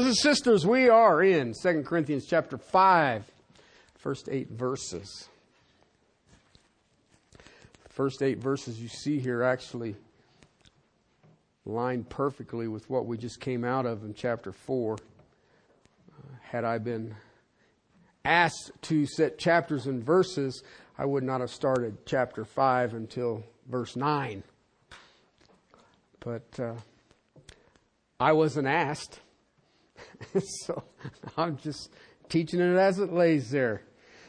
Brothers and sisters, we are in 2 Corinthians chapter 5, first eight verses. The first eight verses you see here actually line perfectly with what we just came out of in chapter 4. Uh, had I been asked to set chapters and verses, I would not have started chapter 5 until verse 9. But uh, I wasn't asked. so I'm just teaching it as it lays there.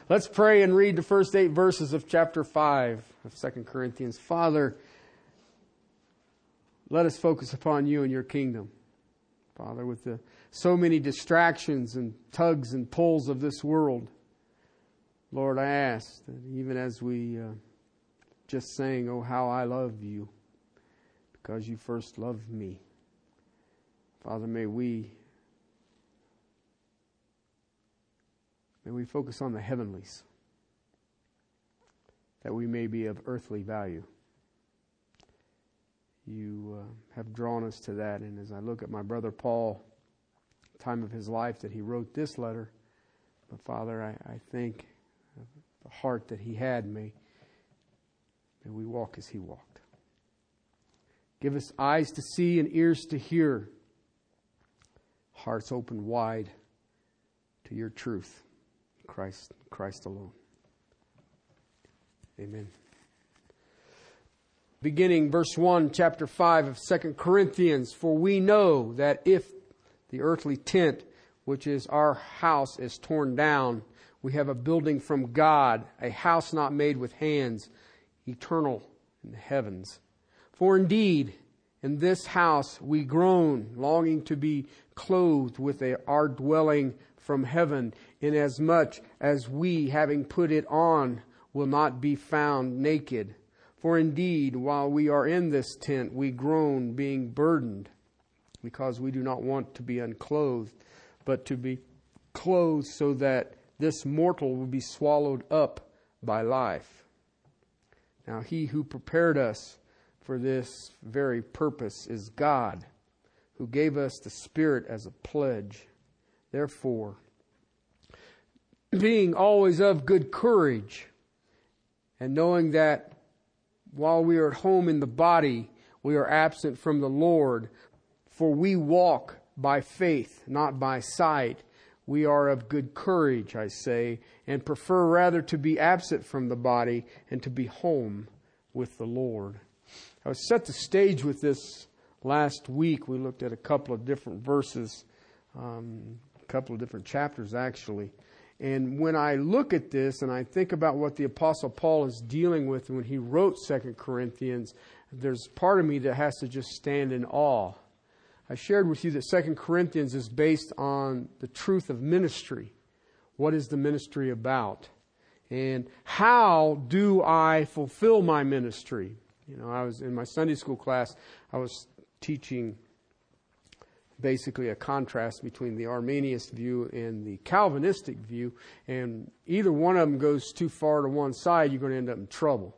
Let's pray and read the first eight verses of chapter 5 of 2 Corinthians. Father, let us focus upon you and your kingdom. Father, with the, so many distractions and tugs and pulls of this world, Lord, I ask that even as we uh, just saying, Oh, how I love you, because you first loved me. Father, may we May we focus on the heavenlies, that we may be of earthly value. You uh, have drawn us to that, and as I look at my brother Paul, time of his life that he wrote this letter, but Father, I, I think the heart that he had, may, may we walk as he walked. Give us eyes to see and ears to hear, hearts open wide to your truth. Christ, Christ alone. Amen. Beginning verse 1, chapter 5 of 2 Corinthians, for we know that if the earthly tent, which is our house, is torn down, we have a building from God, a house not made with hands, eternal in the heavens. For indeed, in this house we groan, longing to be clothed with a, our dwelling from heaven, inasmuch as we, having put it on, will not be found naked. For indeed, while we are in this tent, we groan, being burdened, because we do not want to be unclothed, but to be clothed so that this mortal will be swallowed up by life. Now, he who prepared us for this very purpose is God, who gave us the Spirit as a pledge. Therefore, being always of good courage, and knowing that while we are at home in the body, we are absent from the Lord, for we walk by faith, not by sight. We are of good courage, I say, and prefer rather to be absent from the body and to be home with the Lord. I was set the stage with this last week. We looked at a couple of different verses. Um, couple of different chapters actually. And when I look at this and I think about what the Apostle Paul is dealing with when he wrote Second Corinthians, there's part of me that has to just stand in awe. I shared with you that Second Corinthians is based on the truth of ministry. What is the ministry about? And how do I fulfill my ministry? You know, I was in my Sunday school class, I was teaching basically a contrast between the Arminianist view and the Calvinistic view. And either one of them goes too far to one side, you're going to end up in trouble.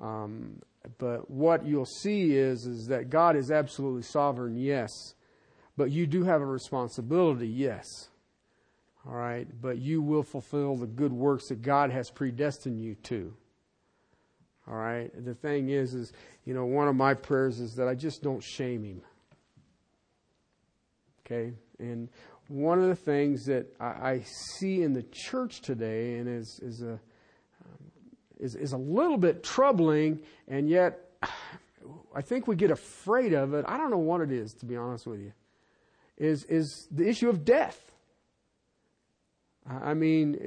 Um, but what you'll see is, is that God is absolutely sovereign, yes. But you do have a responsibility, yes. All right. But you will fulfill the good works that God has predestined you to. All right. The thing is, is, you know, one of my prayers is that I just don't shame him. Okay? And one of the things that I, I see in the church today and is, is, a, um, is, is a little bit troubling, and yet I think we get afraid of it. I don't know what it is, to be honest with you, is, is the issue of death. I mean,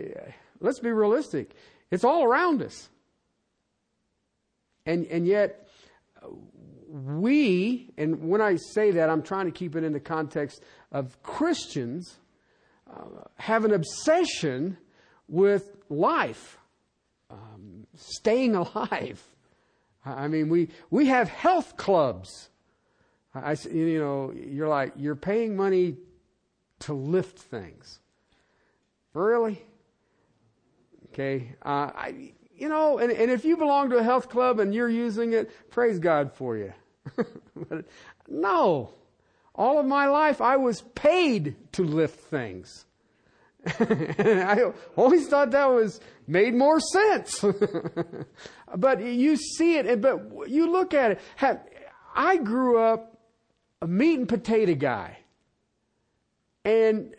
let's be realistic. It's all around us. And, and yet, we, and when I say that, I'm trying to keep it in the context of Christians, uh, have an obsession with life, um, staying alive. I mean, we, we have health clubs. I, you know, you're like, you're paying money to lift things. Really? Okay. Uh, I, you know, and, and if you belong to a health club and you're using it, praise God for you. but no. All of my life, I was paid to lift things. I always thought that was made more sense. but you see it, but you look at it. I grew up a meat and potato guy. And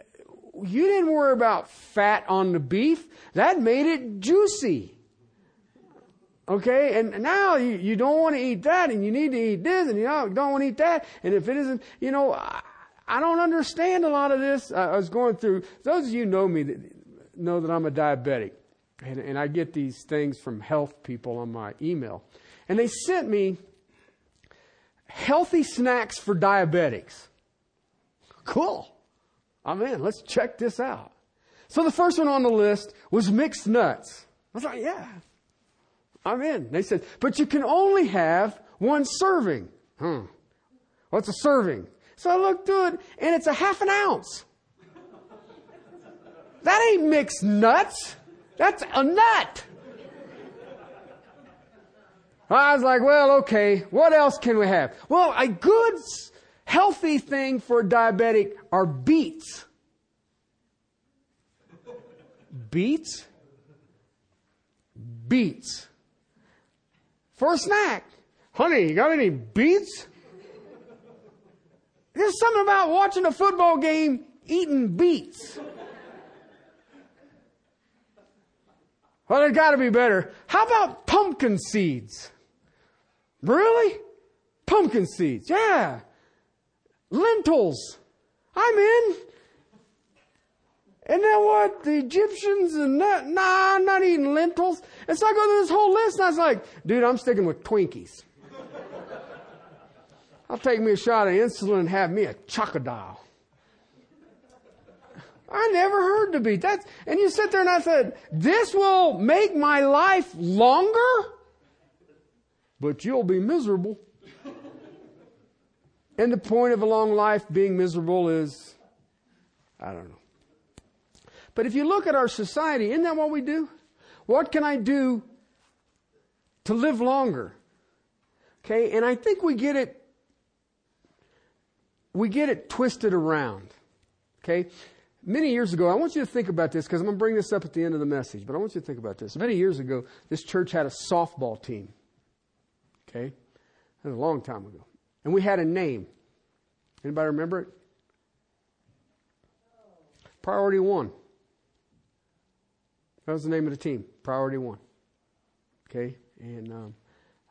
you didn't worry about fat on the beef. That made it juicy. Okay, and now you, you don't want to eat that, and you need to eat this, and you don't, want to eat that. And if it isn't, you know, I, I don't understand a lot of this. I, I was going through. Those of you know me that know that I'm a diabetic, and, and I get these things from health people on my email, and they sent me healthy snacks for diabetics. Cool. I'm in. Let's check this out. So the first one on the list was mixed nuts. I was like, yeah, I'm in. They said, but you can only have one serving. Hmm. What's a serving? So I looked through it, and it's a half an ounce. That ain't mixed nuts. That's a nut. I was like, well, okay, what else can we have? Well, a good, healthy thing for a diabetic are beets. Beets? Beets. For a snack. Honey, you got any beets? There's something about watching a football game eating beets. Well, there's got to be better. How about pumpkin seeds? Really? Pumpkin seeds. Yeah. Lentils. I'm in. And then what? The Egyptians and that, nah, I'm not eating lentils. And so I go through this whole list and I was like, dude, I'm sticking with Twinkies. I'll take me a shot of insulin and have me a chocodile. I never heard the beat. That's, and you sit there and I said, this will make my life longer? but you'll be miserable. and the point of a long life being miserable is, I don't know. But if you look at our society, isn't that what we do? What can I do to live longer? Okay, and I think we get it, we get it twisted around. Okay, many years ago, I want you to think about this because I'm going to bring this up at the end of the message, but I want you to think about this. Many years ago, this church had a softball team. Okay? That was a long time ago. And we had a name. Anybody remember it? Priority One. That was the name of the team. Priority One. Okay? And um,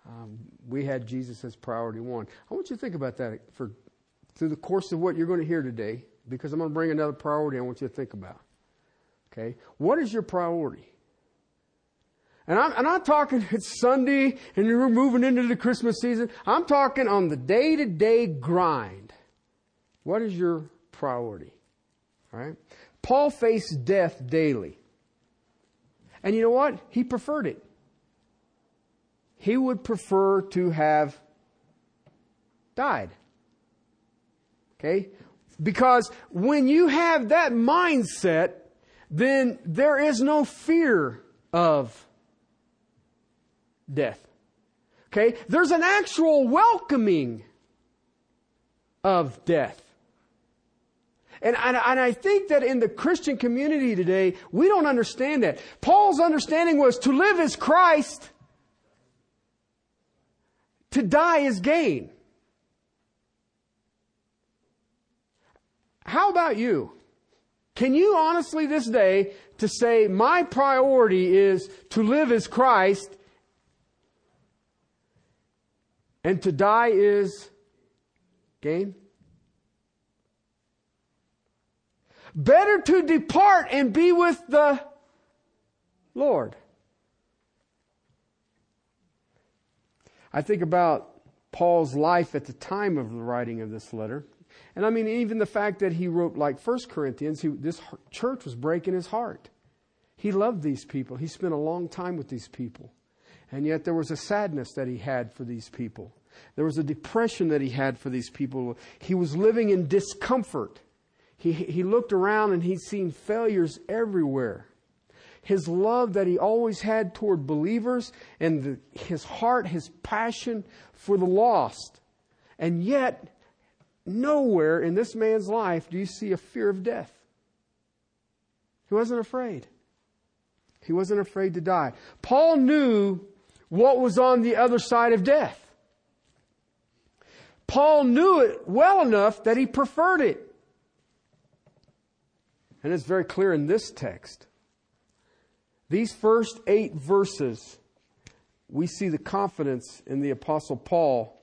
um, we had Jesus as priority one. I want you to think about that for through the course of what you're going to hear today, because I'm going to bring another priority I want you to think about. Okay? What is your priority? And I'm, and I'm talking, it's Sunday and we're moving into the Christmas season. I'm talking on the day to day grind. What is your priority? All right? Paul faced death daily. And you know what? He preferred it. He would prefer to have died. Okay? Because when you have that mindset, then there is no fear of death. Okay? There's an actual welcoming of death. And, and, and, I think that in the Christian community today, we don't understand that. Paul's understanding was to live as Christ, to die is gain. How about you? Can you honestly this day to say my priority is to live as Christ and to die is gain? Better to depart and be with the Lord. I think about Paul's life at the time of the writing of this letter. And I mean, even the fact that he wrote like First Corinthians, he, this church was breaking his heart. He loved these people. He spent a long time with these people. And yet there was a sadness that he had for these people. There was a depression that he had for these people. He was living in discomfort. He, he looked around and he'd seen failures everywhere. His love that he always had toward believers and the, his heart, his passion for the lost. And yet, nowhere in this man's life do you see a fear of death. He wasn't afraid. He wasn't afraid to die. Paul knew what was on the other side of death. Paul knew it well enough that he preferred it. And it's very clear in this text. These first eight verses, we see the confidence in the Apostle Paul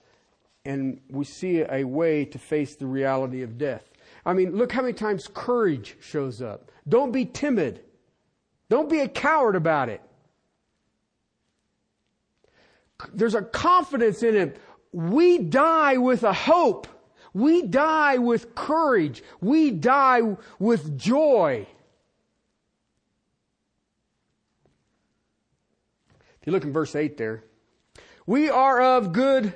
and we see a way to face the reality of death. I mean, look how many times courage shows up. Don't be timid. Don't be a coward about it. There's a confidence in it. We die with a hope. We die with courage. We die with joy. If you look in verse 8 there, we are of good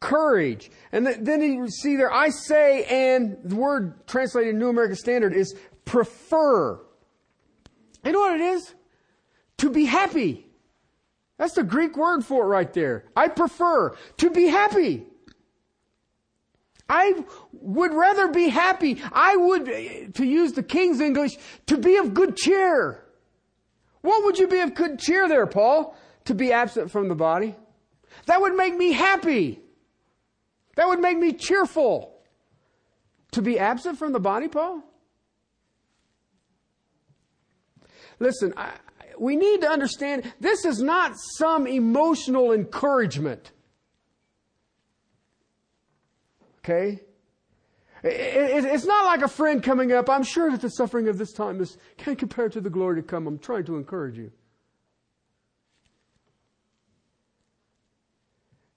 courage. And then you see there, I say, and the word translated in New American Standard is prefer. You know what it is? To be happy. That's the Greek word for it right there. I prefer to be happy. I would rather be happy. I would, eh, to use the King's English, to be of good cheer. What would you be of good cheer there, Paul? To be absent from the body? That would make me happy. That would make me cheerful. To be absent from the body, Paul? Listen, I, we need to understand this is not some emotional encouragement. Okay? It's not like a friend coming up. I'm sure that the suffering of this time is can't compare to the glory to come. I'm trying to encourage you.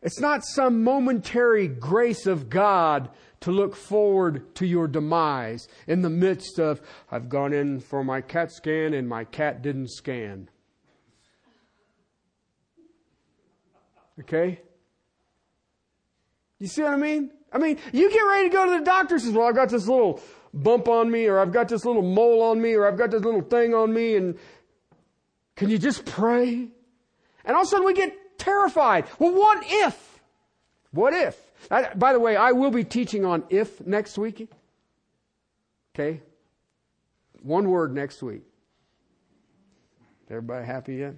It's not some momentary grace of God to look forward to your demise in the midst of, I've gone in for my CAT scan and my cat didn't scan. Okay? You see what I mean? I mean, you get ready to go to the doctor, and says, well, I've got this little bump on me, or I've got this little mole on me, or I've got this little thing on me, and can you just pray? And all of a sudden we get terrified. Well, what if? What if? I, by the way, I will be teaching on if next week. Okay? One word next week. Everybody happy yet?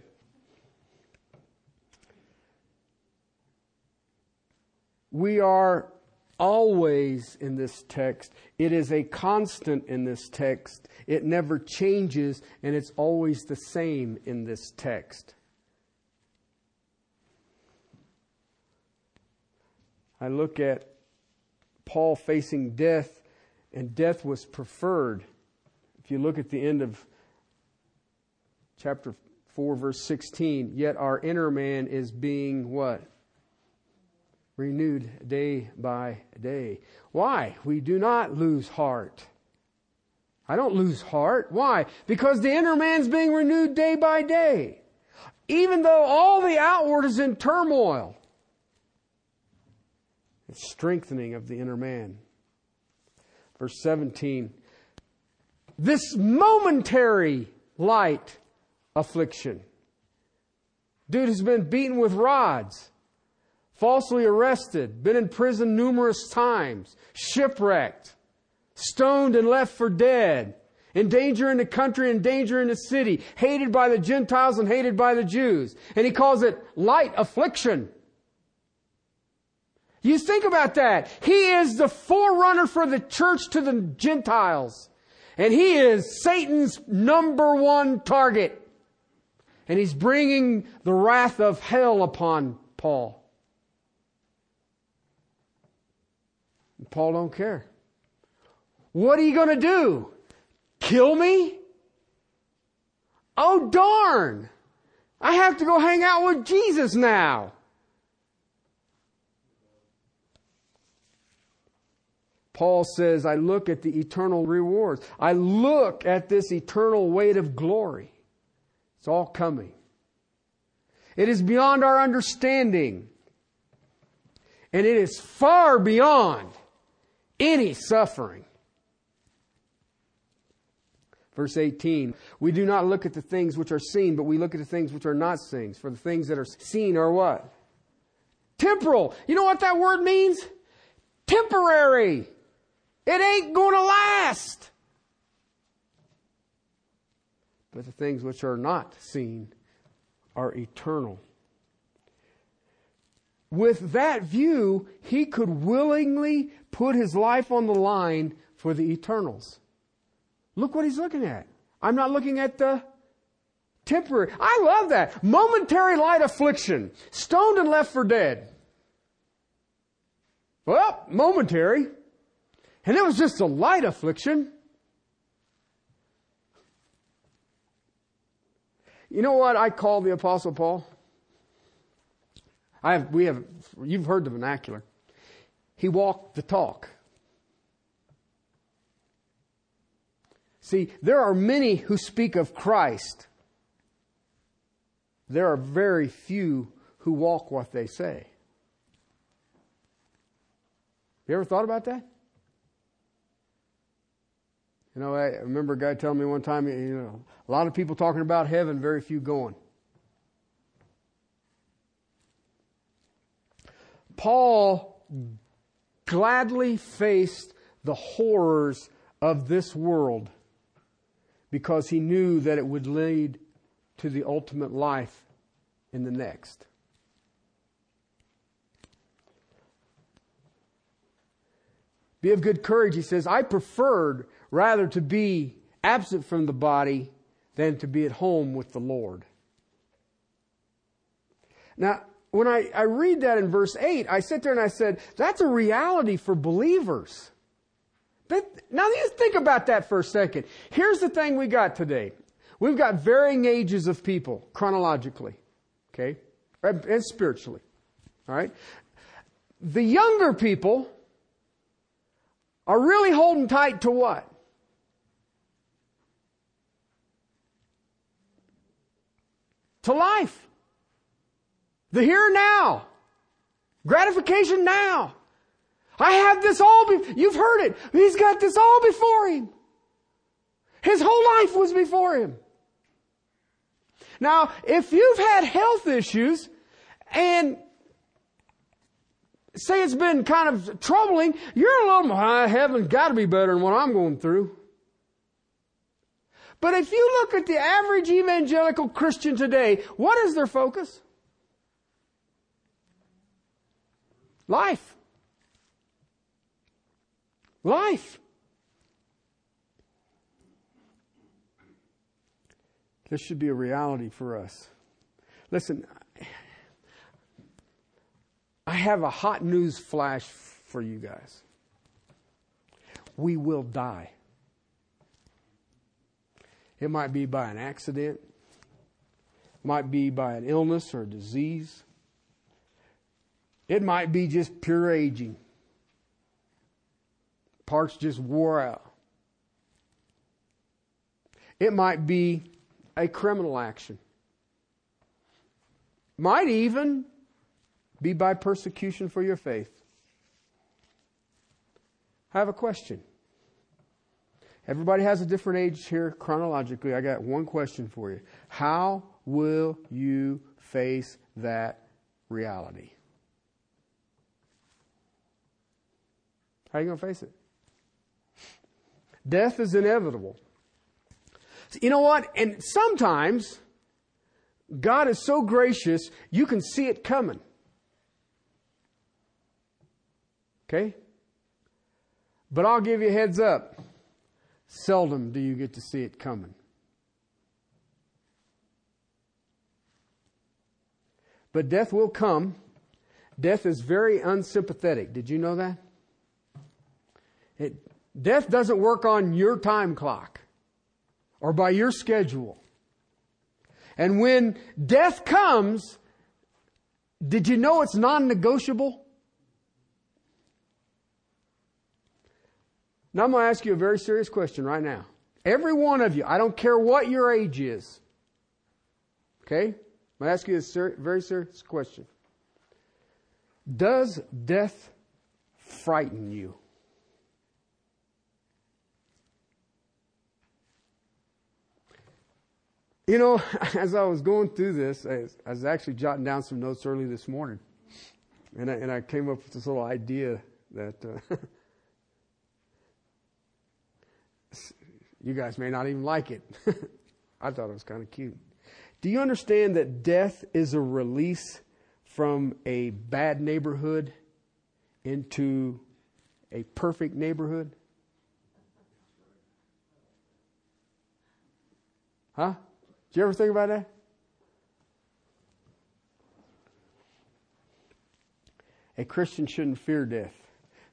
We are always in this text. It is a constant in this text. It never changes, and it's always the same in this text. I look at Paul facing death, and death was preferred. If you look at the end of chapter 4, verse 16, yet our inner man is being what? Renewed day by day. Why? We do not lose heart. I don't lose heart. Why? Because the inner man's being renewed day by day. Even though all the outward is in turmoil. It's strengthening of the inner man. Verse 17. This momentary light affliction. Dude has been beaten with rods, falsely arrested, been in prison numerous times, shipwrecked, stoned and left for dead, in danger in the country, in danger in the city, hated by the Gentiles and hated by the Jews. And he calls it light affliction. You think about that. He is the forerunner for the church to the Gentiles. And he is Satan's number one target. And he's bringing the wrath of hell upon Paul. And Paul don't care. What are you going to do? Kill me? Oh darn! I have to go hang out with Jesus now. Paul says, I look at the eternal rewards. I look at this eternal weight of glory. It's all coming. It is beyond our understanding. And it is far beyond any suffering. Verse 18, we do not look at the things which are seen, but we look at the things which are not seen. For the things that are seen are what? Temporal. You know what that word means? temporary. It ain't going to last. But the things which are not seen are eternal. With that view, he could willingly put his life on the line for the eternals. Look what he's looking at. I'm not looking at the temporary. I love that. Momentary light affliction. Stoned and left for dead. Well, momentary. And it was just a light affliction. You know what I call the apostle Paul? I have, we have, you've heard the vernacular. He walked the talk. See, there are many who speak of Christ. There are very few who walk what they say. You ever thought about that? You know, I remember a guy telling me one time, you know, a lot of people talking about heaven, very few going. Paul gladly faced the horrors of this world because he knew that it would lead to the ultimate life in the next. Be of good courage, he says. I preferred rather to be absent from the body than to be at home with the Lord. Now, when I, I read that in verse 8, I sit there and I said, that's a reality for believers. But now you think about that for a second. Here's the thing we got today. We've got varying ages of people chronologically, okay, and spiritually. All right. The younger people are really holding tight to what? To life. The here and now. Gratification now. I have this all, be- you've heard it. He's got this all before him. His whole life was before him. Now, if you've had health issues and say it's been kind of troubling, you're a little, I haven't got to be better than what I'm going through. But if you look at the average evangelical Christian today, what is their focus? Life. Life. This should be a reality for us. Listen, I have a hot news flash for you guys. We will die. It might be by an accident, might be by an illness or a disease. It might be just pure aging. Parts just wore out. It might be a criminal action. Might even be by persecution for your faith. I have a question. Everybody has a different age here chronologically. I got one question for you. How will you face that reality? How are you going to face it? Death is inevitable. You know what? And sometimes God is so gracious, you can see it coming. Okay? But I'll give you a heads up. Seldom do you get to see it coming. But death will come. Death is very unsympathetic. Did you know that? It, Death doesn't work on your time clock or by your schedule. And when death comes, did you know it's non negotiable? Now I'm going to ask you a very serious question right now. Every one of you, I don't care what your age is. Okay? I'm going to ask you a ser- very serious question. Does death frighten you? You know, as I was going through this, I was actually jotting down some notes early this morning. And I, and I came up with this little idea that uh, you guys may not even like it. I thought it was kind of cute. Do you understand that death is a release from a bad neighborhood into a perfect neighborhood? Huh? Did you ever think about that? A Christian shouldn't fear death.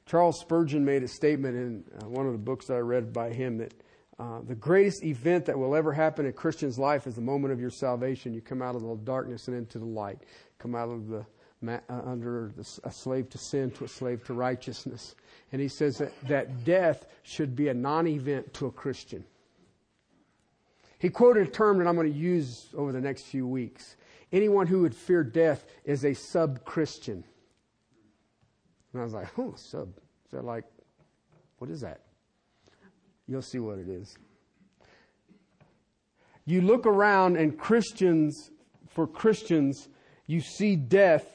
Charles Spurgeon made a statement in uh, one of the books that I read by him that uh, the greatest event that will ever happen in a Christian's life is the moment of your salvation. You come out of the darkness and into the light. Come out of the uh, under the, a slave to sin to a slave to righteousness. And he says that, that death should be a non-event to a Christian. He quoted a term that I'm going to use over the next few weeks. Anyone who would fear death is a sub-Christian. And I was like, oh, sub. So, like, what is that? You'll see what it is. You look around and Christians, for Christians, you see death,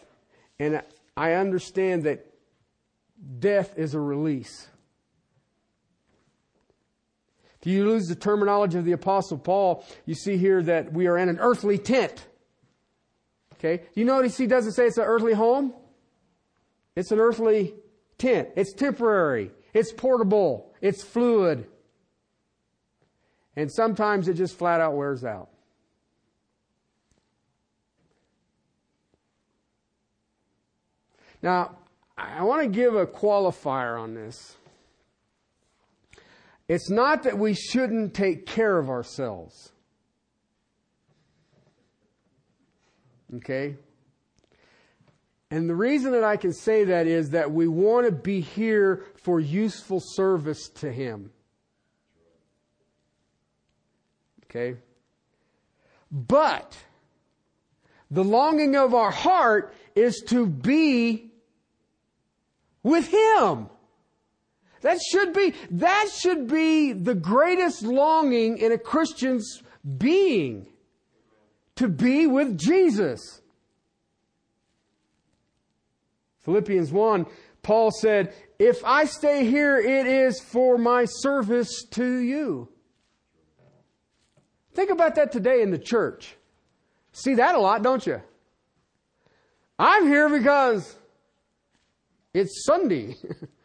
and I understand that death is a release. If you use the terminology of the Apostle Paul, you see here that we are in an earthly tent. Okay? Do you notice he doesn't say it's an earthly home? It's an earthly tent. It's temporary. It's portable. It's fluid. And sometimes it just flat out wears out. Now, I want to give a qualifier on this. It's not that we shouldn't take care of ourselves. Okay? And the reason that I can say that is that we want to be here for useful service to Him. Okay? But the longing of our heart is to be with Him. That should be, that should be the greatest longing in a Christian's being. To be with Jesus. Philippians 1, Paul said, If I stay here, it is for my service to you. Think about that today in the church. See that a lot, don't you? I'm here because it's Sunday.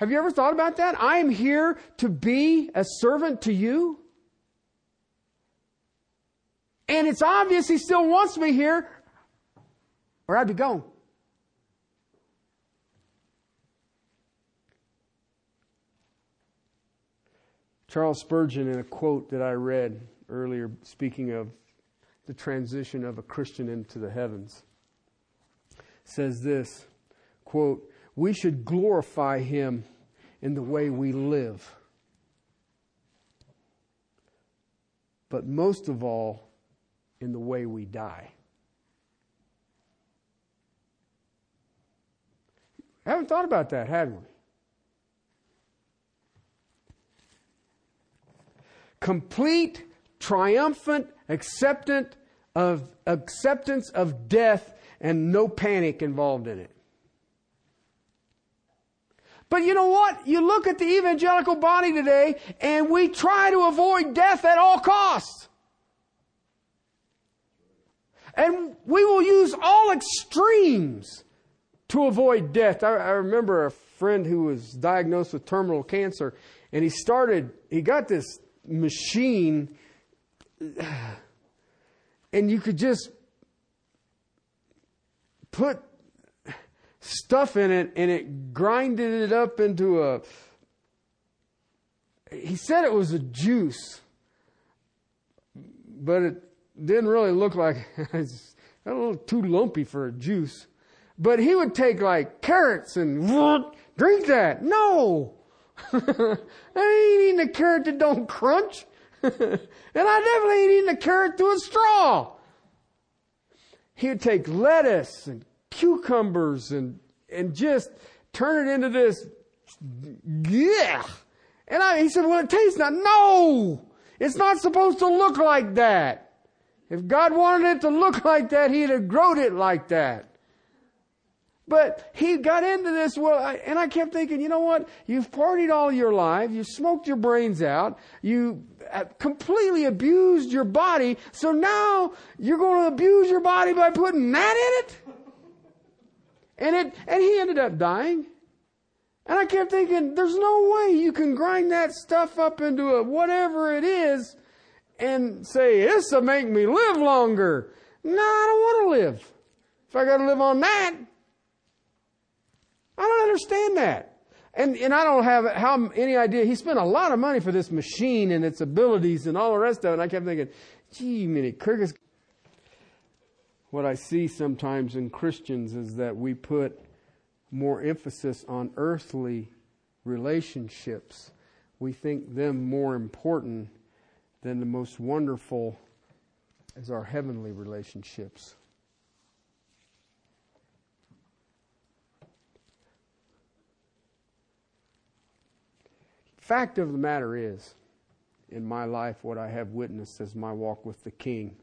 Have you ever thought about that? I am here to be a servant to you. And it's obvious he still wants me here, or I'd be gone. Charles Spurgeon, in a quote that I read earlier, speaking of the transition of a Christian into the heavens, says this quote, We should glorify him in the way we live. But most of all, in the way we die. I haven't thought about that, had we? complete, triumphant acceptance of, acceptance of death and no panic involved in it. But you know what? You look at the evangelical body today and we try to avoid death at all costs. And we will use all extremes to avoid death. I, I remember a friend who was diagnosed with terminal cancer and he started, he got this machine and you could just put stuff in it and it grinded it up into a he said it was a juice but it didn't really look like it's a little too lumpy for a juice but he would take like carrots and drink that no I ain't eating a carrot that don't crunch. and I definitely ain't eating a carrot through a straw. He would take lettuce and cucumbers and, and just turn it into this, yeah. And I, he said, well, it tastes not. No! It's not supposed to look like that. If God wanted it to look like that, He'd have grown it like that. But he got into this, well, I, and I kept thinking, you know what? You've partied all your life. You smoked your brains out. You uh, completely abused your body. So now you're going to abuse your body by putting that in it? And it, and he ended up dying. And I kept thinking, there's no way you can grind that stuff up into a whatever it is and say, this will make me live longer. No, I don't want to live. If I got to live on that, I don't understand that. And, and I don't have how, any idea. He spent a lot of money for this machine and its abilities and all the rest of it. And I kept thinking, Jiminy Crickets. What I see sometimes in Christians is that we put more emphasis on earthly relationships. We think them more important than the most wonderful as our heavenly relationships. Fact of the matter is, in my life, what I have witnessed as my walk with the King.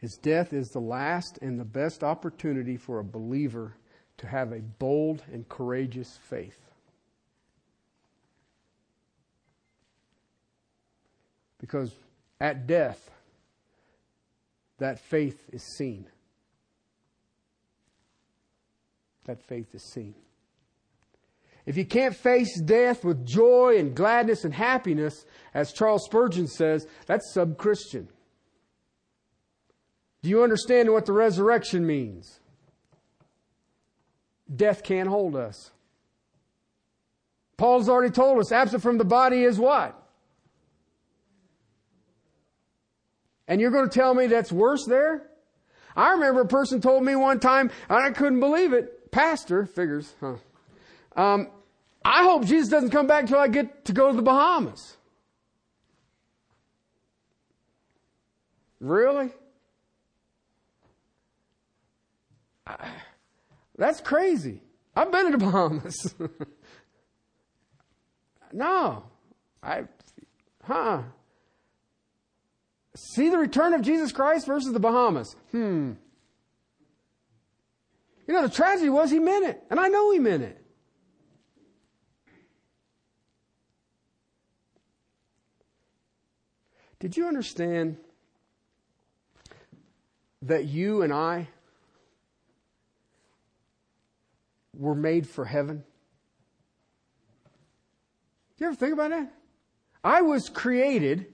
His death is the last and the best opportunity for a believer to have a bold and courageous faith. Because at death, that faith is seen. That faith is seen. If you can't face death with joy and gladness and happiness, as Charles Spurgeon says, that's sub Christian. Do you understand what the resurrection means? Death can't hold us. Paul's already told us absent from the body is what? And you're going to tell me that's worse there? I remember a person told me one time, and I couldn't believe it. Pastor, figures, huh? Um, I hope Jesus doesn't come back until I get to go to the Bahamas. Really? That's crazy. I've been to the Bahamas. no. I, huh. See the return of Jesus Christ versus the Bahamas. Hmm. You know, the tragedy was he meant it. And I know he meant it. Did you understand that you and I were made for heaven? Do you ever think about that? I was created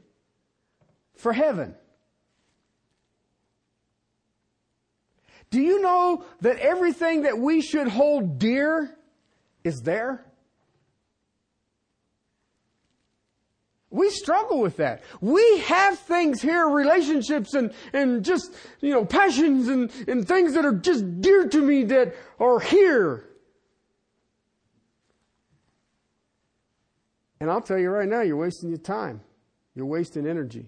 for heaven. Do you know that everything that we should hold dear is there? We struggle with that. We have things here, relationships and, and just, you know, passions and, and things that are just dear to me that are here. And I'll tell you right now, you're wasting your time. You're wasting energy.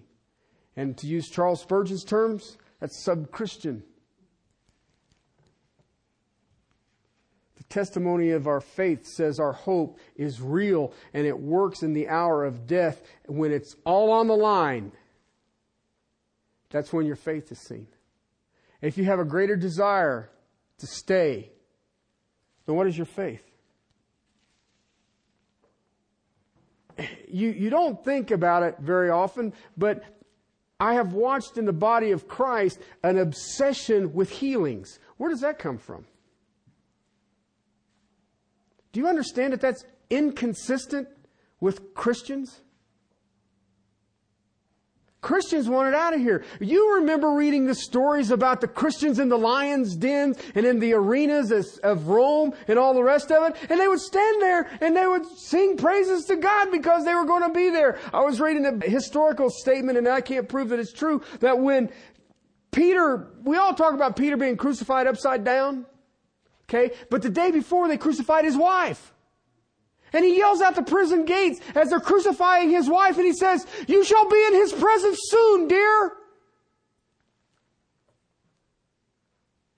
And to use Charles Spurgeon's terms, that's sub Christian. The testimony of our faith says our hope is real and it works in the hour of death when it's all on the line. That's when your faith is seen. If you have a greater desire to stay, then what is your faith? You, you don't think about it very often, but I have watched in the body of Christ an obsession with healings. Where does that come from? Do you understand that that's inconsistent with Christians? Christians want it out of here. You remember reading the stories about the Christians in the lion's dens and in the arenas of Rome and all the rest of it. And they would stand there and they would sing praises to God because they were going to be there. I was reading a historical statement and I can't prove that it's true that when Peter, we all talk about Peter being crucified upside down. Okay? But the day before they crucified his wife. And he yells out the prison gates as they're crucifying his wife and he says, You shall be in his presence soon, dear.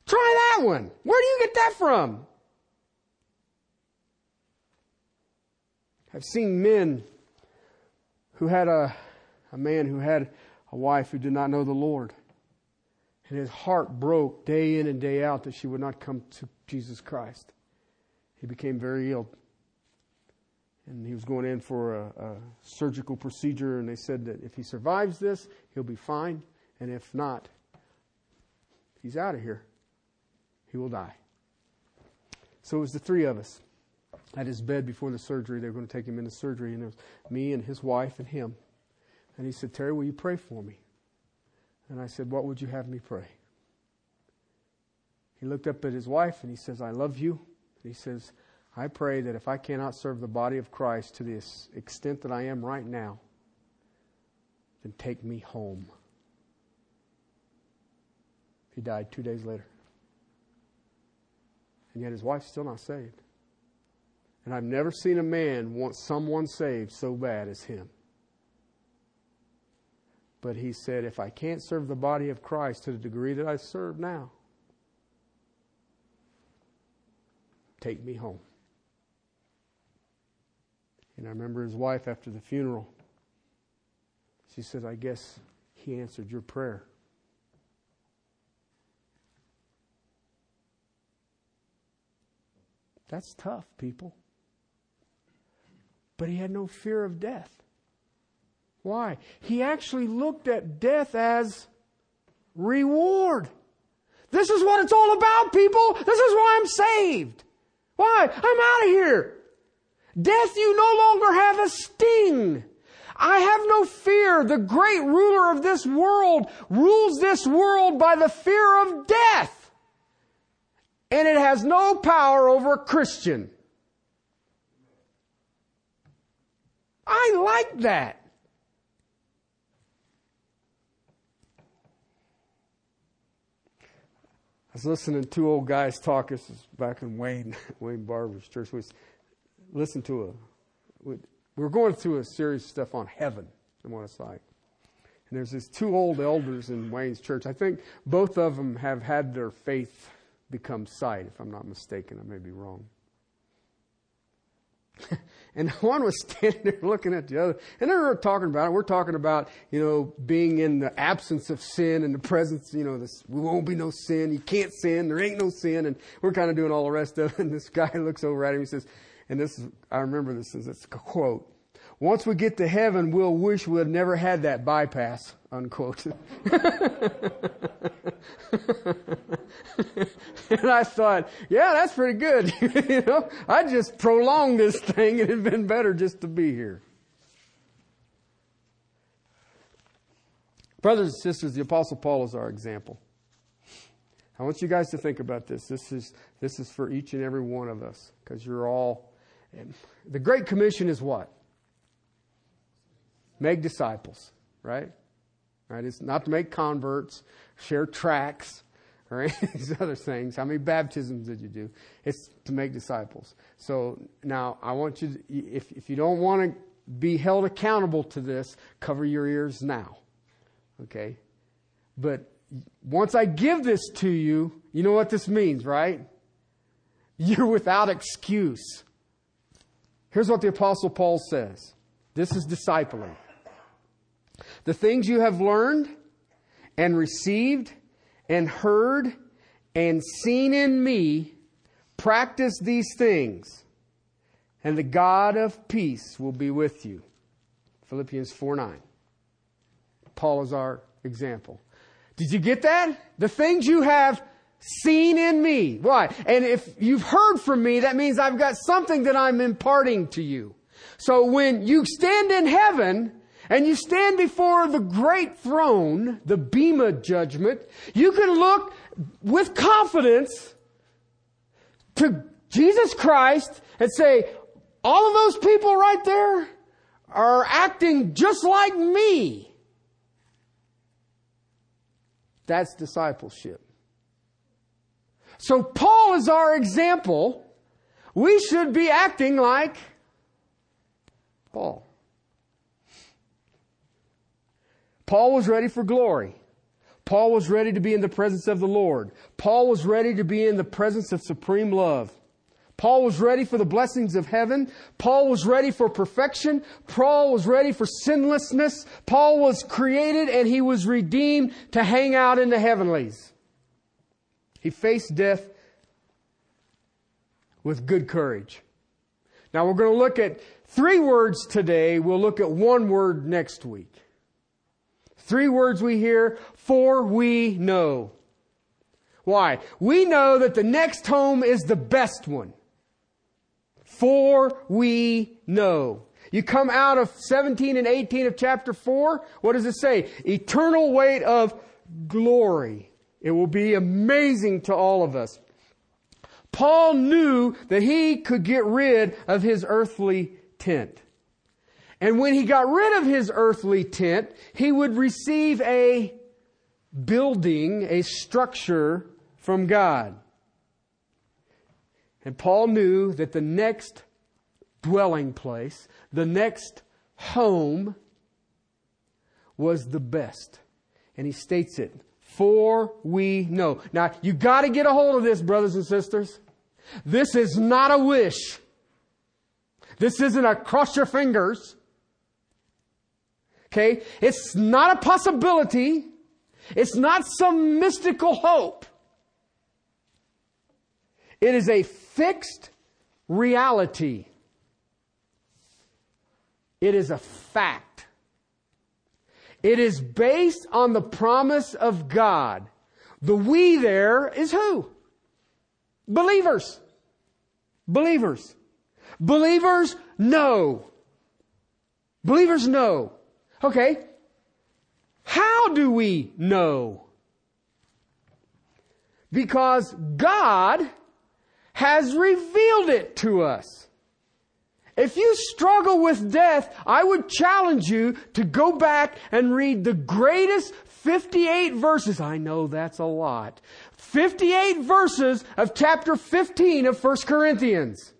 Try that one. Where do you get that from? I've seen men who had a, a man who had a wife who did not know the Lord. And his heart broke day in and day out that she would not come to Jesus Christ. He became very ill. And he was going in for a, a surgical procedure, and they said that if he survives this, he'll be fine. And if not, he's out of here. He will die. So it was the three of us at his bed before the surgery. They were going to take him into surgery, and it was me and his wife and him. And he said, Terry, will you pray for me? And I said, What would you have me pray? He looked up at his wife and he says, I love you. And he says, I pray that if I cannot serve the body of Christ to the extent that I am right now, then take me home. He died two days later. And yet his wife's still not saved. And I've never seen a man want someone saved so bad as him. But he said, if I can't serve the body of Christ to the degree that I serve now, take me home. And I remember his wife after the funeral. She said, I guess he answered your prayer. That's tough, people. But he had no fear of death. Why? He actually looked at death as reward. This is what it's all about, people. This is why I'm saved. Why? I'm out of here. Death, you no longer have a sting. I have no fear. The great ruler of this world rules this world by the fear of death and it has no power over a Christian. I like that. I was listening to two old guys talk. This is back in Wayne Wayne Barber's church. We listened to a. we're going through a series of stuff on heaven and what it's like. And there's these two old elders in Wayne's church. I think both of them have had their faith become sight, if I'm not mistaken. I may be wrong. and one was standing there looking at the other, and they were talking about it. We're talking about, you know, being in the absence of sin and the presence, you know, this, we won't be no sin. You can't sin. There ain't no sin. And we're kind of doing all the rest of it. And this guy looks over at him. He says, and this is, I remember this, it's a quote. Once we get to heaven, we'll wish we had never had that bypass, unquote. and I thought, yeah, that's pretty good. you know, I just prolonged this thing. It had been better just to be here. Brothers and sisters, the Apostle Paul is our example. I want you guys to think about this. This is, this is for each and every one of us because you're all. The Great Commission is what? Make disciples, right? Right? It's not to make converts, share tracts, or any of these other things. How many baptisms did you do? It's to make disciples. So now I want you, to, if, if you don't want to be held accountable to this, cover your ears now. Okay? But once I give this to you, you know what this means, right? You're without excuse. Here's what the Apostle Paul says this is discipling. The things you have learned and received and heard and seen in me, practice these things, and the God of peace will be with you. Philippians 4 9. Paul is our example. Did you get that? The things you have seen in me. Why? And if you've heard from me, that means I've got something that I'm imparting to you. So when you stand in heaven, and you stand before the great throne, the Bema judgment, you can look with confidence to Jesus Christ and say, all of those people right there are acting just like me. That's discipleship. So Paul is our example. We should be acting like Paul. Paul was ready for glory. Paul was ready to be in the presence of the Lord. Paul was ready to be in the presence of supreme love. Paul was ready for the blessings of heaven. Paul was ready for perfection. Paul was ready for sinlessness. Paul was created and he was redeemed to hang out in the heavenlies. He faced death with good courage. Now we're going to look at three words today. We'll look at one word next week. Three words we hear, for we know. Why? We know that the next home is the best one. For we know. You come out of 17 and 18 of chapter 4, what does it say? Eternal weight of glory. It will be amazing to all of us. Paul knew that he could get rid of his earthly tent. And when he got rid of his earthly tent, he would receive a building, a structure from God. And Paul knew that the next dwelling place, the next home, was the best. And he states it, for we know. Now, you gotta get a hold of this, brothers and sisters. This is not a wish. This isn't a cross your fingers. Okay? It's not a possibility. It's not some mystical hope. It is a fixed reality. It is a fact. It is based on the promise of God. The we there is who? Believers. Believers. Believers know. Believers know. Okay. How do we know? Because God has revealed it to us. If you struggle with death, I would challenge you to go back and read the greatest 58 verses. I know that's a lot. 58 verses of chapter 15 of 1 Corinthians.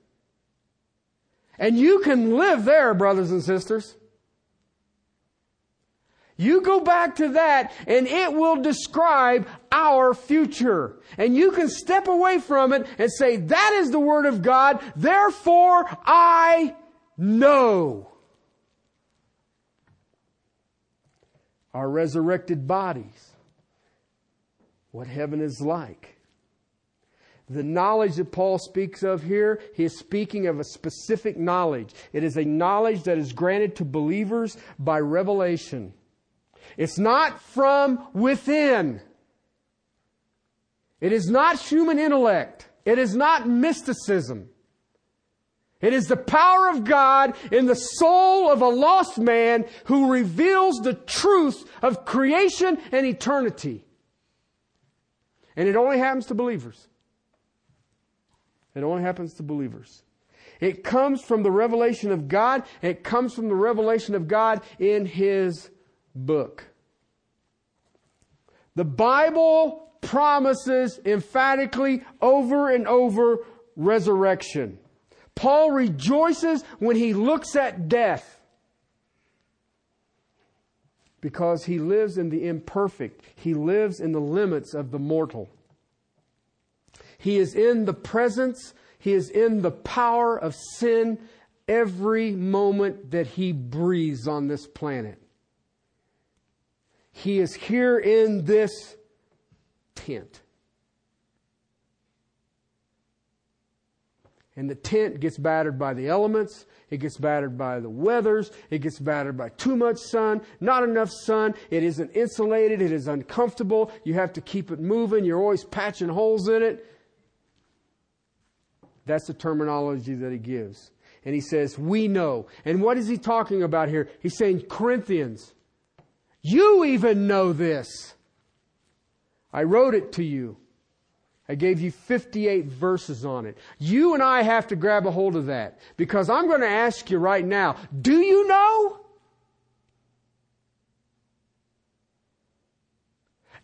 And you can live there, brothers and sisters. You go back to that and it will describe our future. And you can step away from it and say, that is the Word of God, therefore I know. Our resurrected bodies, what heaven is like. The knowledge that Paul speaks of here, he is speaking of a specific knowledge. It is a knowledge that is granted to believers by revelation. It's not from within. It is not human intellect. It is not mysticism. It is the power of God in the soul of a lost man who reveals the truth of creation and eternity. And it only happens to believers. It only happens to believers. It comes from the revelation of God. It comes from the revelation of God in His book. The Bible promises emphatically over and over resurrection. Paul rejoices when he looks at death because he lives in the imperfect. He lives in the limits of the mortal. He is in the presence, he is in the power of sin every moment that he breathes on this planet. He is here in this tent. And the tent gets battered by the elements. It gets battered by the weathers. It gets battered by too much sun, not enough sun. It isn't insulated. It is uncomfortable. You have to keep it moving. You're always patching holes in it. That's the terminology that he gives. And he says, we know. And what is he talking about here? He's saying, Corinthians, you even know this. I wrote it to you. I gave you 58 verses on it. You and I have to grab a hold of that because I'm going to ask you right now, do you know?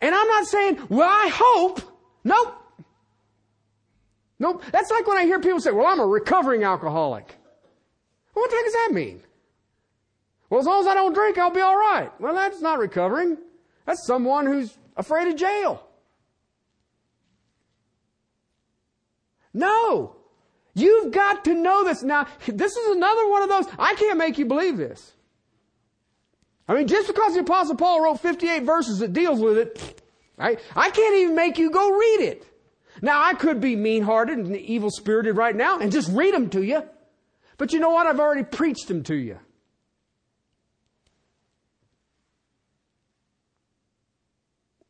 And I'm not saying, well, I hope. Nope. Nope. That's like when I hear people say, well, I'm a recovering alcoholic. What the heck does that mean? Well, as long as I don't drink, I'll be all right. Well, that's not recovering. That's someone who's afraid of jail. No. You've got to know this. Now, this is another one of those, I can't make you believe this. I mean, just because the apostle Paul wrote 58 verses that deals with it, right? I can't even make you go read it. Now, I could be mean-hearted and evil-spirited right now and just read them to you. But you know what? I've already preached them to you.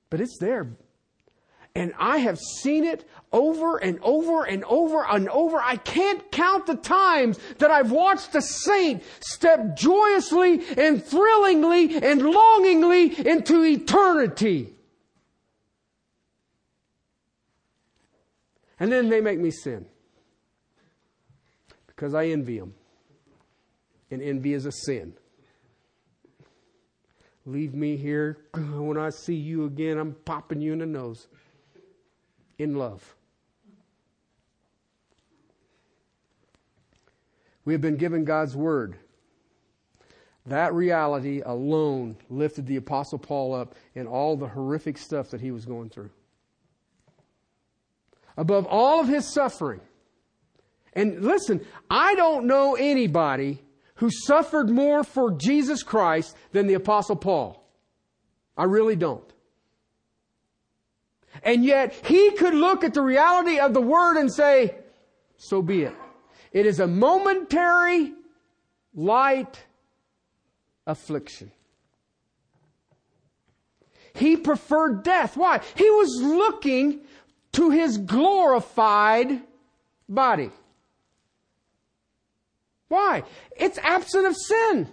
But it's there. And I have seen it over and over and over and over. I can't count the times that I've watched a saint step joyously and thrillingly and longingly into eternity. And then they make me sin. Because I envy them. And envy is a sin. Leave me here. When I see you again, I'm popping you in the nose. In love. We have been given God's word. That reality alone lifted the Apostle Paul up in all the horrific stuff that he was going through. Above all of his suffering. And listen, I don't know anybody who suffered more for Jesus Christ than the Apostle Paul. I really don't. And yet, he could look at the reality of the Word and say, so be it. It is a momentary, light affliction. He preferred death. Why? He was looking to his glorified body. Why? It's absent of sin.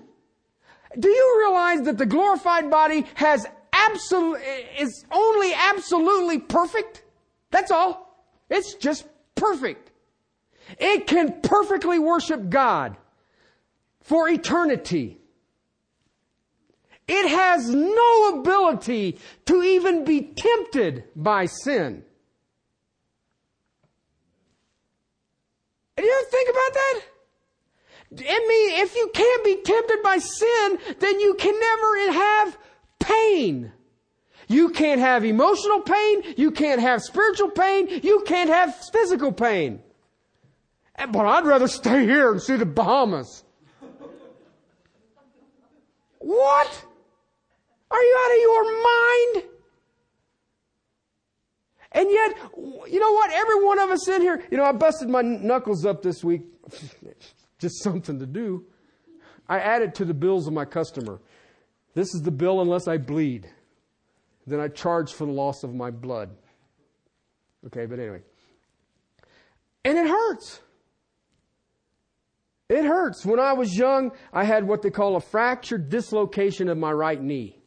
Do you realize that the glorified body has absolute, is only absolutely perfect? That's all. It's just perfect. It can perfectly worship God for eternity. It has no ability to even be tempted by sin. And you ever think about that? I mean, if you can't be tempted by sin, then you can never have pain. You can't have emotional pain. You can't have spiritual pain. You can't have physical pain. But I'd rather stay here and see the Bahamas. What? Are you out of your mind? And yet, you know what? Every one of us in here, you know, I busted my knuckles up this week. Just something to do. I add it to the bills of my customer. This is the bill unless I bleed. Then I charge for the loss of my blood. Okay, but anyway. And it hurts. It hurts. When I was young, I had what they call a fractured dislocation of my right knee.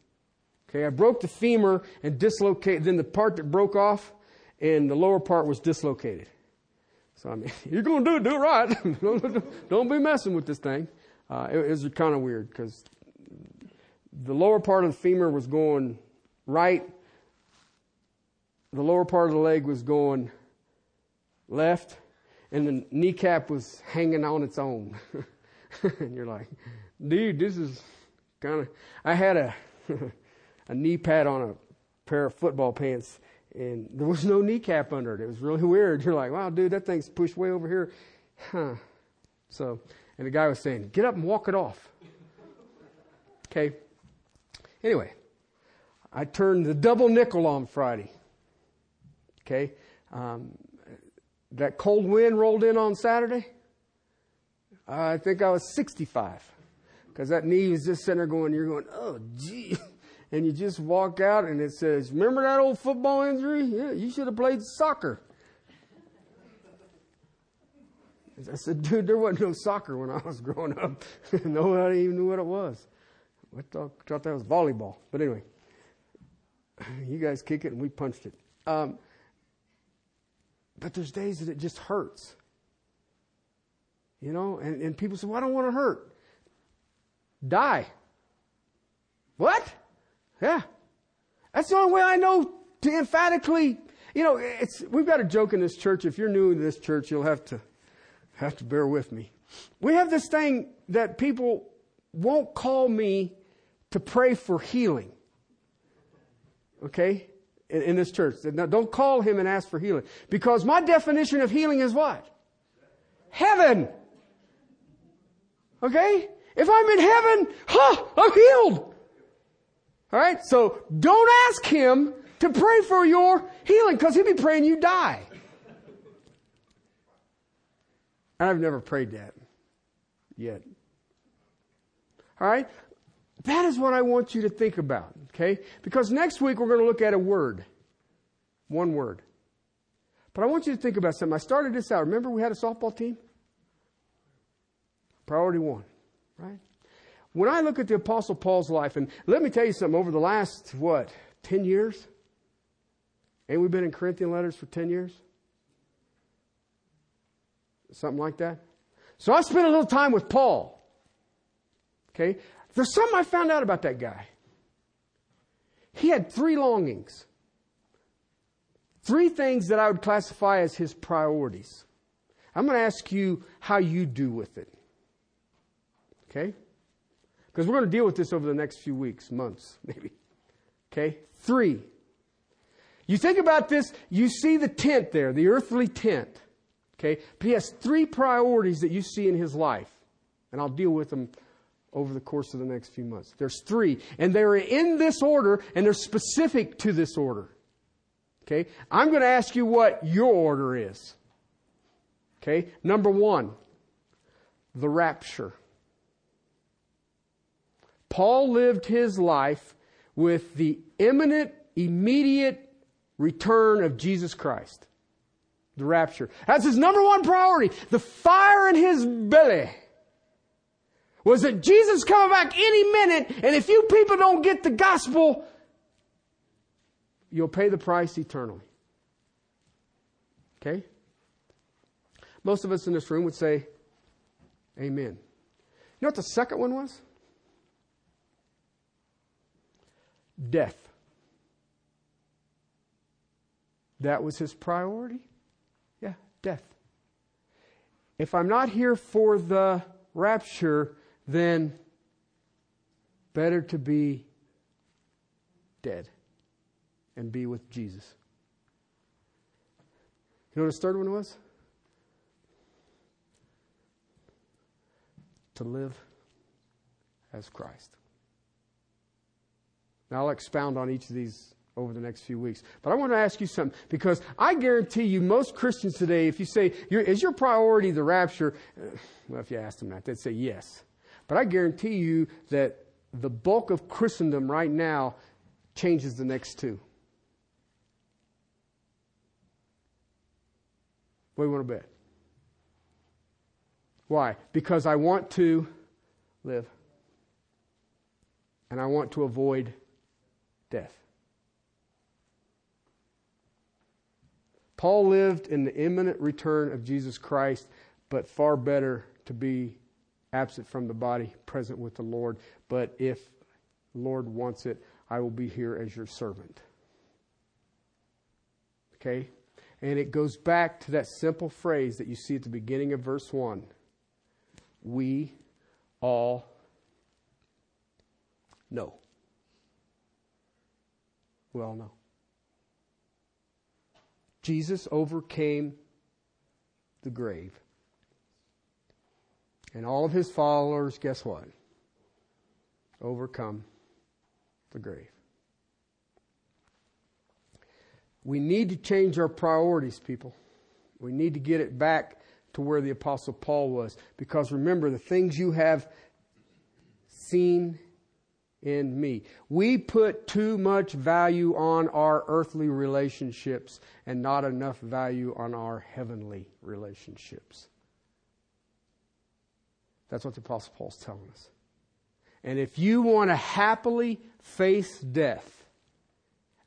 Okay, I broke the femur and dislocated, then the part that broke off and the lower part was dislocated. So I mean, you're going to do it, do it right. don't, don't be messing with this thing. Uh, it, it was kind of weird because the lower part of the femur was going right. The lower part of the leg was going left and the kneecap was hanging on its own. and you're like, dude, this is kind of. I had a a knee pad on a pair of football pants, and there was no kneecap under it. It was really weird. You're like, wow, dude, that thing's pushed way over here, huh? So, and the guy was saying, get up and walk it off. Okay. Anyway, I turned the double nickel on Friday. Okay. Um, that cold wind rolled in on Saturday, I think I was 65. Because that knee was just sitting there going, you're going, oh, gee. And you just walk out and it says, remember that old football injury? Yeah, you should have played soccer. I said, dude, there wasn't no soccer when I was growing up. Nobody even knew what it was. I thought, thought that was volleyball. But anyway, you guys kick it and we punched it. Um, but there's days that it just hurts. You know, and, and people say, well, I don't want to hurt. Die. What? Yeah. That's the only way I know to emphatically, you know, it's, we've got a joke in this church. If you're new to this church, you'll have to, have to bear with me. We have this thing that people won't call me to pray for healing. Okay? in, in this church. Now, don't call him and ask for healing. Because my definition of healing is what? heaven. Okay? If I'm in heaven, huh, I'm healed. Alright? So don't ask him to pray for your healing because he'll be praying you die. And I've never prayed that yet. Alright? That is what I want you to think about. Okay? Because next week we're going to look at a word. One word. But I want you to think about something. I started this out. Remember we had a softball team? Priority one, right? When I look at the Apostle Paul's life, and let me tell you something, over the last, what, 10 years? Ain't we been in Corinthian letters for 10 years? Something like that? So I spent a little time with Paul. Okay? There's something I found out about that guy. He had three longings. Three things that I would classify as his priorities. I'm going to ask you how you do with it. Okay? Because we're going to deal with this over the next few weeks, months, maybe. Okay? Three. You think about this, you see the tent there, the earthly tent. Okay? But he has three priorities that you see in his life. And I'll deal with them over the course of the next few months. There's three. And they're in this order, and they're specific to this order. Okay? I'm going to ask you what your order is. Okay? Number one, the rapture. Paul lived his life with the imminent, immediate return of Jesus Christ. The rapture. That's his number one priority. The fire in his belly was that Jesus coming back any minute, and if you people don't get the gospel, you'll pay the price eternally. Okay? Most of us in this room would say, Amen. You know what the second one was? Death. That was his priority? Yeah, death. If I'm not here for the rapture, then better to be dead and be with Jesus. You know what his third one was? To live as Christ. Now, I'll expound on each of these over the next few weeks. But I want to ask you something because I guarantee you, most Christians today, if you say, is your priority the rapture? Uh, well, if you ask them that, they'd say yes. But I guarantee you that the bulk of Christendom right now changes the next two. What do you want to bet? Why? Because I want to live. And I want to avoid death. Paul lived in the imminent return of Jesus Christ, but far better to be absent from the body, present with the Lord. But if the Lord wants it, I will be here as your servant. Okay? And it goes back to that simple phrase that you see at the beginning of verse 1. We all know we all know. Jesus overcame the grave. And all of his followers, guess what? Overcome the grave. We need to change our priorities, people. We need to get it back to where the Apostle Paul was. Because remember, the things you have seen in me. We put too much value on our earthly relationships and not enough value on our heavenly relationships. That's what the Apostle Paul's telling us. And if you want to happily face death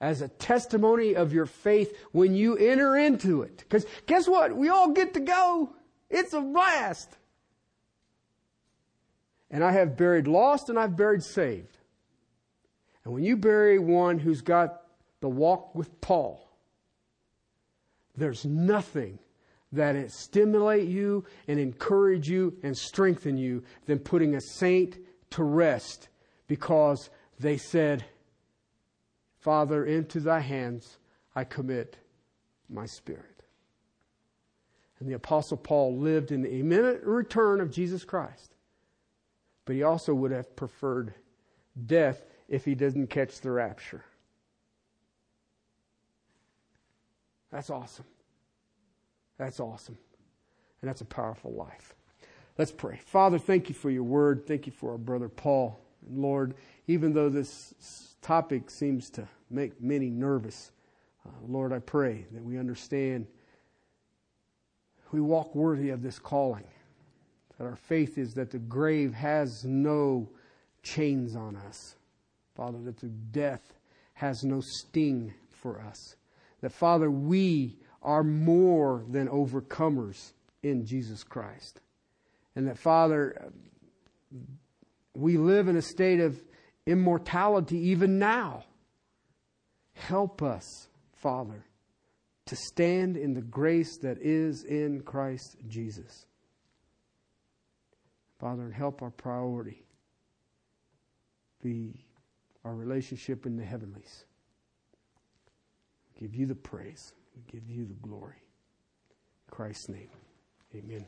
as a testimony of your faith when you enter into it, because guess what? We all get to go. It's a blast. And I have buried lost and I've buried saved. And when you bury one who's got the walk with Paul, there's nothing that it stimulate you and encourage you and strengthen you than putting a saint to rest because they said, Father, into thy hands I commit my spirit. And the Apostle Paul lived in the imminent return of Jesus Christ. But he also would have preferred death if he doesn't catch the rapture. That's awesome. That's awesome. And that's a powerful life. Let's pray. Father, thank you for your word. Thank you for our brother Paul. And Lord, even though this topic seems to make many nervous, uh, Lord, I pray that we understand we walk worthy of this calling. That our faith is that the grave has no chains on us. Father, that the death has no sting for us. That, Father, we are more than overcomers in Jesus Christ. And that, Father, we live in a state of immortality even now. Help us, Father, to stand in the grace that is in Christ Jesus. Father, help our priority be our relationship in the heavenlies. We Give you the praise. We give you the glory. In Christ's name, amen.